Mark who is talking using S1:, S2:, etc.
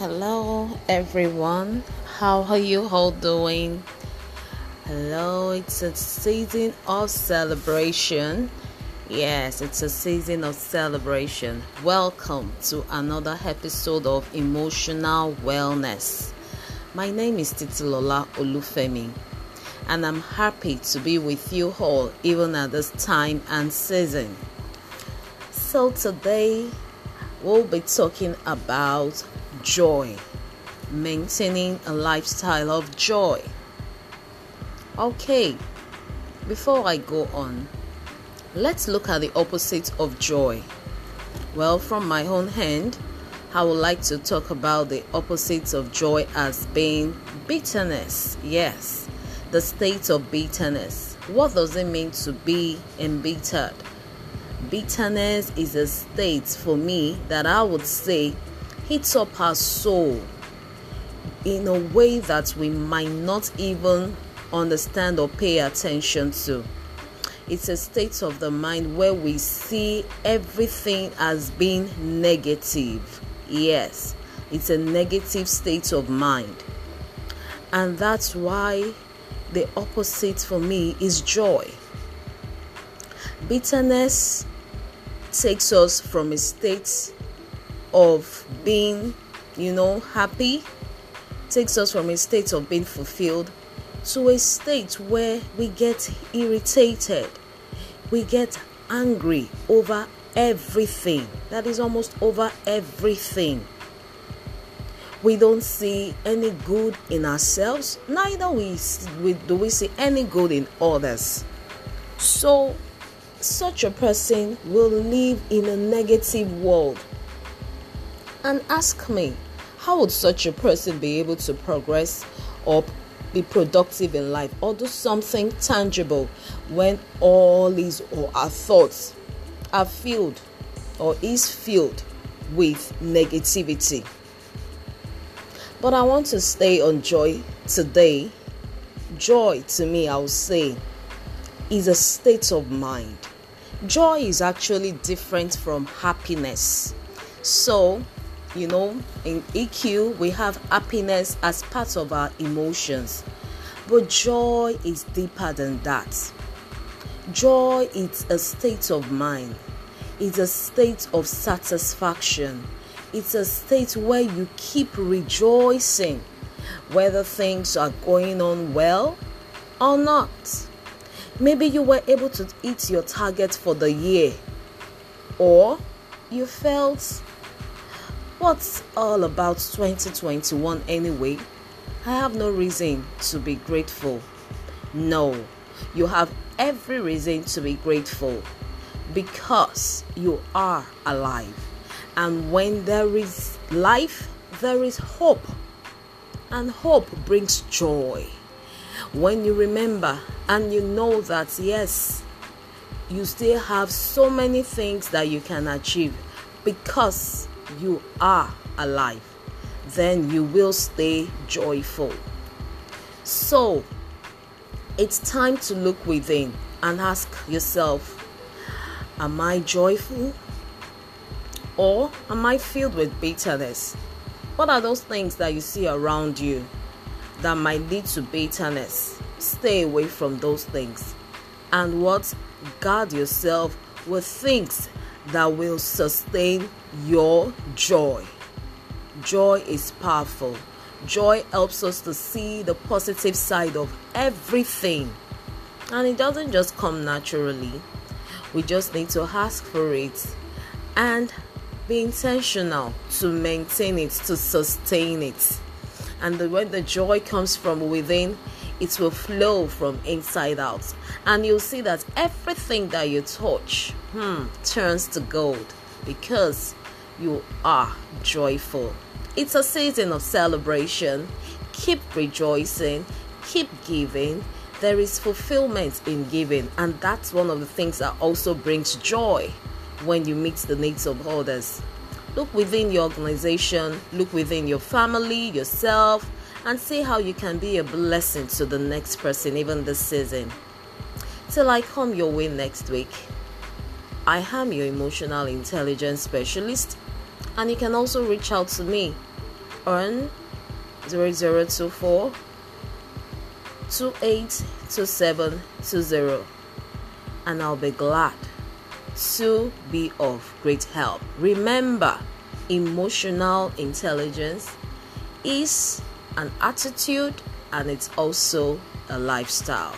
S1: Hello, everyone. How are you all doing? Hello, it's a season of celebration. Yes, it's a season of celebration. Welcome to another episode of Emotional Wellness. My name is Titilola Olufemi, and I'm happy to be with you all even at this time and season. So, today we'll be talking about joy, maintaining a lifestyle of joy. Okay, before I go on, let's look at the opposite of joy. Well, from my own hand, I would like to talk about the opposite of joy as being bitterness. Yes, the state of bitterness. What does it mean to be embittered? Bitterness is a state for me that I would say hits up our soul in a way that we might not even understand or pay attention to. It's a state of the mind where we see everything as being negative. Yes, it's a negative state of mind. And that's why the opposite for me is joy. Bitterness takes us from a state of being, you know, happy, takes us from a state of being fulfilled to a state where we get irritated, we get angry over everything. That is almost over everything. We don't see any good in ourselves, neither we, we do we see any good in others. So such a person will live in a negative world. And ask me, how would such a person be able to progress or be productive in life or do something tangible when all his or our thoughts are filled or is filled with negativity? But I want to stay on joy today. Joy to me, I would say, is a state of mind. Joy is actually different from happiness. So, you know, in EQ, we have happiness as part of our emotions, but joy is deeper than that. Joy is a state of mind, it's a state of satisfaction, it's a state where you keep rejoicing whether things are going on well or not. Maybe you were able to hit your target for the year, or you felt what's all about 2021 anyway? I have no reason to be grateful. No, you have every reason to be grateful because you are alive. And when there is life, there is hope. And hope brings joy when you remember and you know that yes you still have so many things that you can achieve because you are alive then you will stay joyful so it's time to look within and ask yourself am i joyful or am i filled with bitterness what are those things that you see around you that might lead to bitterness. Stay away from those things. And what? Guard yourself with things that will sustain your joy. Joy is powerful. Joy helps us to see the positive side of everything. And it doesn't just come naturally. We just need to ask for it and be intentional to maintain it, to sustain it and the, when the joy comes from within it will flow from inside out. And you'll see that everything that you touch hmm, turns to gold because you are joyful. It's a season of celebration. Keep rejoicing. Keep giving. There is fulfillment in giving. And that's one of the things that also brings joy when you meet the needs of others. Look within your organization, look within your family, yourself, and see how you can be a blessing to the next person, even this season. Till I come your way next week, I am your emotional intelligence specialist, and you can also reach out to me on 0024 282720, and I'll be glad to be of great help. Remember, emotional intelligence is an attitude and it's also a lifestyle.